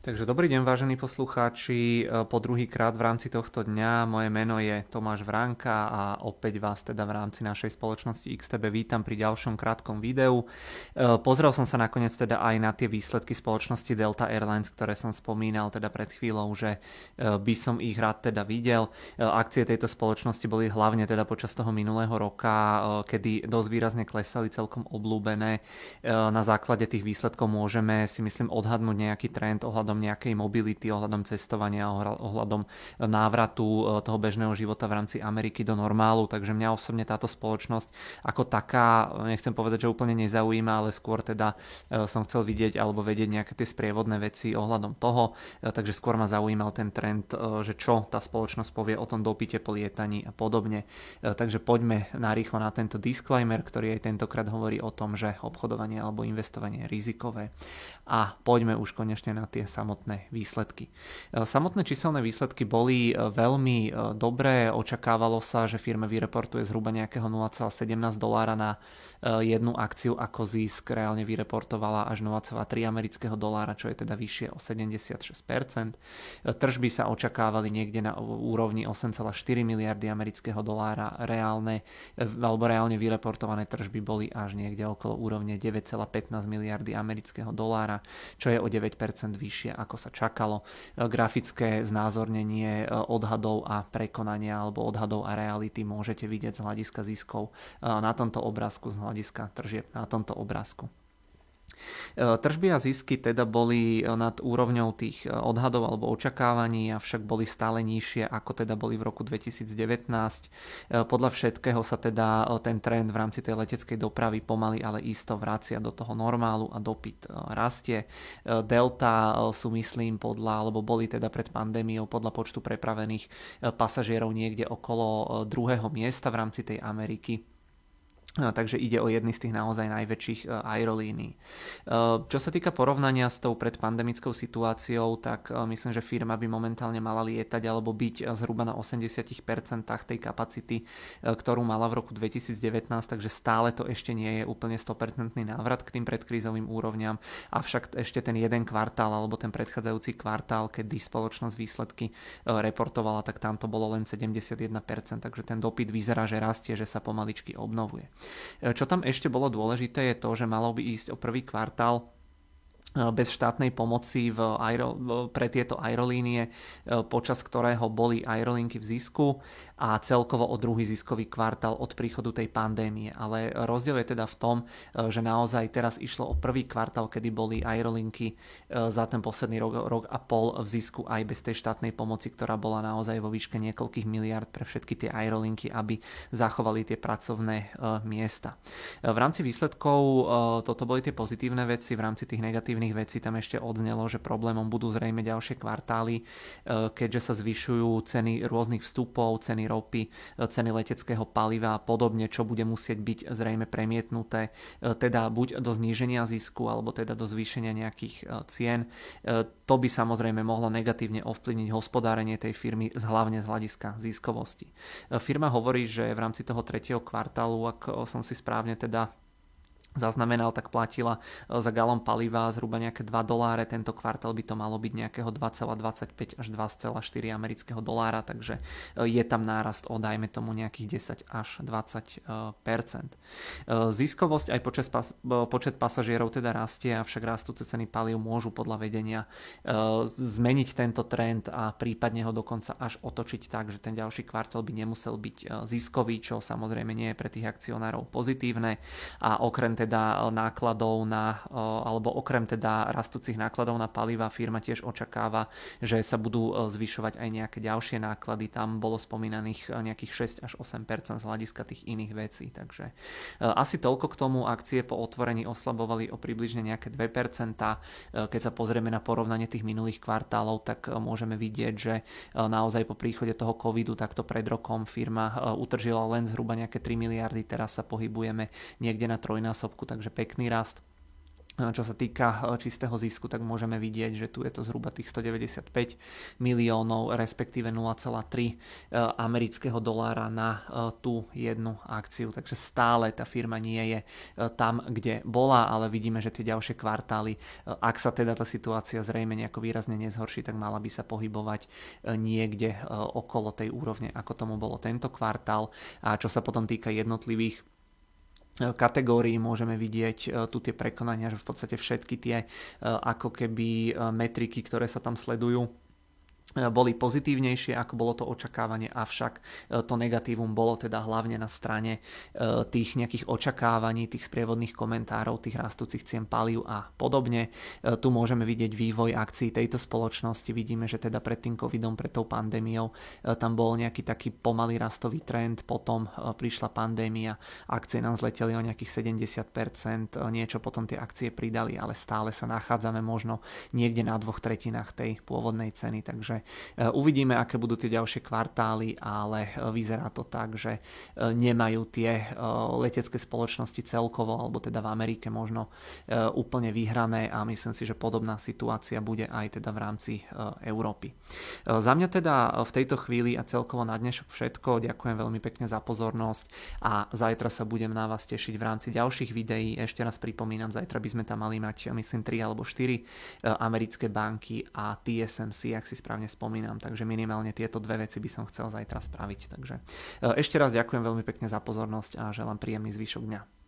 Takže dobrý deň, vážení poslucháči. E, po druhý krát v rámci tohto dňa moje meno je Tomáš Vránka a opäť vás teda v rámci našej spoločnosti XTB vítam pri ďalšom krátkom videu. E, pozrel som sa nakoniec teda aj na tie výsledky spoločnosti Delta Airlines, ktoré som spomínal teda pred chvíľou, že e, by som ich rád teda videl. Akcie tejto spoločnosti boli hlavne teda počas toho minulého roka, kedy dosť výrazne klesali celkom oblúbené. Na základe tých výsledkov môžeme si myslím odhadnúť nejaký trend ohľadom ohľadom nejakej mobility, ohľadom cestovania, ohľadom návratu e, toho bežného života v rámci Ameriky do normálu. Takže mňa osobne táto spoločnosť ako taká, nechcem povedať, že úplne nezaujíma, ale skôr teda som chcel vidieť alebo vedieť nejaké tie sprievodné veci ohľadom toho. Takže skôr ma zaujímal ten trend, že čo tá spoločnosť povie o tom dopite po lietaní a podobne. Takže poďme narýchlo na tento disclaimer, ktorý aj tentokrát hovorí o tom, že obchodovanie alebo investovanie je rizikové. A poďme už konečne na tie samotné výsledky. E, samotné číselné výsledky boli e, veľmi e, dobré, očakávalo sa, že firma vyreportuje zhruba nejakého 0,17 dolára na jednu akciu ako zisk, reálne vyreportovala až 0,3 amerického dolára, čo je teda vyššie o 76%. Tržby sa očakávali niekde na úrovni 8,4 miliardy amerického dolára, reálne, alebo reálne vyreportované tržby boli až niekde okolo úrovne 9,15 miliardy amerického dolára, čo je o 9% vyššie lepšie, ako sa čakalo. E, grafické znázornenie e, odhadov a prekonania alebo odhadov a reality môžete vidieť z hľadiska ziskov e, na tomto obrázku, z hľadiska tržieb na tomto obrázku. E, tržby a zisky teda boli e, nad úrovňou tých e, odhadov alebo očakávaní, avšak boli stále nižšie ako teda boli v roku 2019. Podľa všetkého sa teda ten trend v rámci tej leteckej dopravy pomaly, ale isto vracia do toho normálu a dopyt rastie. Delta sú myslím podľa, alebo boli teda pred pandémiou podľa počtu prepravených pasažierov niekde okolo druhého miesta v rámci tej Ameriky Takže ide o jedny z tých naozaj najväčších e, aerolínií. E, čo sa týka porovnania s tou predpandemickou situáciou, tak e, myslím, že firma by momentálne mala lietať alebo byť zhruba na 80% tej kapacity, ktorú mala v roku 2019, takže stále to ešte nie je úplne 100% návrat k tým predkrízovým úrovňam, avšak ešte ten jeden kvartál alebo ten predchádzajúci kvartál, kedy spoločnosť výsledky reportovala, tak tam to bolo len 71%, takže ten dopyt vyzerá, že rastie, že sa pomaličky obnovuje. Čo tam ešte bolo dôležité je to, že malo by ísť o prvý kvartál bez štátnej pomoci v aero, pre tieto aerolínie, e, počas ktorého boli aerolinky v zisku a celkovo o druhý ziskový kvartál od príchodu tej pandémie. Ale rozdiel je teda v tom, e, že naozaj teraz išlo o prvý kvartál, kedy boli aerolinky e, za ten posledný rok, rok a pol v zisku aj bez tej štátnej pomoci, ktorá bola naozaj vo výške niekoľkých miliard pre všetky tie aerolinky, aby zachovali tie pracovné e, miesta. V rámci výsledkov toto boli tie pozitívne veci, v rámci tých negatívnych vecí tam ešte odznelo, že problémom budú zrejme ďalšie kvartály, keďže sa zvyšujú ceny rôznych vstupov, ceny ropy, e, ceny leteckého paliva a podobne, čo bude musieť byť zrejme premietnuté e, teda buď do zníženia zisku alebo teda do zvýšenia nejakých e, cien. To by samozrejme mohlo negatívne ovplyvniť hospodárenie tej firmy hlavne z hľadiska ziskovosti. Firma hovorí, že v rámci toho tretieho kvartálu, ak som si správne teda zaznamenal, tak platila e, za galón paliva zhruba nejaké 2 doláre. Tento kvartál by to malo byť nejakého 2,25 až 2,4 amerického dolára, takže e, je tam nárast o dajme tomu nejakých 10 až 20 e, Ziskovosť aj počet, počet pasažierov teda rastie, avšak rastúce ceny palív môžu podľa vedenia zmeniť tento trend a prípadne ho dokonca až otočiť tak, že ten ďalší kvartál by nemusel byť ziskový, čo samozrejme nie je pre tých akcionárov pozitívne a okrem teda e, nákladov na, e, alebo okrem teda rastúcich nákladov na paliva firma tiež očakáva, že sa budú e, zvyšovať aj nejaké ďalšie náklady. Tam bolo spomínaných nejakých 6 až 8 z hľadiska tých iných vecí. Takže asi toľko k tomu. Akcie po otvorení oslabovali o približne nejaké 2 Keď sa pozrieme na porovnanie tých minulých kvartálov, tak môžeme vidieť, že naozaj po príchode toho covidu takto pred rokom firma utržila len zhruba nejaké 3 miliardy, teraz sa pohybujeme niekde na trojnásob násobku, takže pekný rast. čo sa týka e, čistého zisku, tak môžeme vidieť, že tu je to zhruba tých 195 miliónov, respektíve 0,3 e, amerického dolára na e, tú jednu akciu. Takže stále tá firma nie je tam, kde bola, ale vidíme, že tie ďalšie kvartály, ak sa teda tá situácia zrejme nejako výrazne nezhorší, tak mala by sa pohybovať niekde okolo tej úrovne, ako tomu bolo tento kvartál. A čo sa potom týka jednotlivých kategórií môžeme vidieť e, tu tie prekonania, že v podstate všetky tie e, ako keby e, metriky, ktoré sa tam sledujú, boli pozitívnejšie, ako bolo to očakávanie, avšak e, to negatívum bolo teda hlavne na strane e, tých nejakých očakávaní, tých sprievodných komentárov, tých rastúcich cien palív a podobne. Tu môžeme vidieť vývoj akcií tejto spoločnosti. Vidíme, že teda pred tým covidom, pred tou pandémiou tam bol nejaký taký pomalý rastový trend, potom prišla pandémia, akcie nám zleteli o nejakých 70%, niečo potom tie akcie pridali, ale stále sa nachádzame možno niekde na dvoch tretinách tej pôvodnej ceny, takže E, uvidíme, aké budú tie ďalšie kvartály, ale e, vyzerá to tak, že e, nemajú tie letecké spoločnosti celkovo, alebo teda v Amerike možno úplne vyhrané a myslím si, že podobná situácia bude aj teda v rámci Európy. Za mňa teda v tejto chvíli a celkovo na dnešok všetko. Ďakujem veľmi pekne za pozornosť a zajtra sa budem na vás tešiť v rámci ďalších videí. Ešte raz pripomínam, zajtra by sme tam mali mať myslím 3 alebo 4 americké banky a TSMC, ak si správne spomínam, takže minimálne tieto dve veci by som chcel zajtra spraviť. Takže e, ešte raz ďakujem veľmi pekne za pozornosť a želám príjemný zvyšok dňa.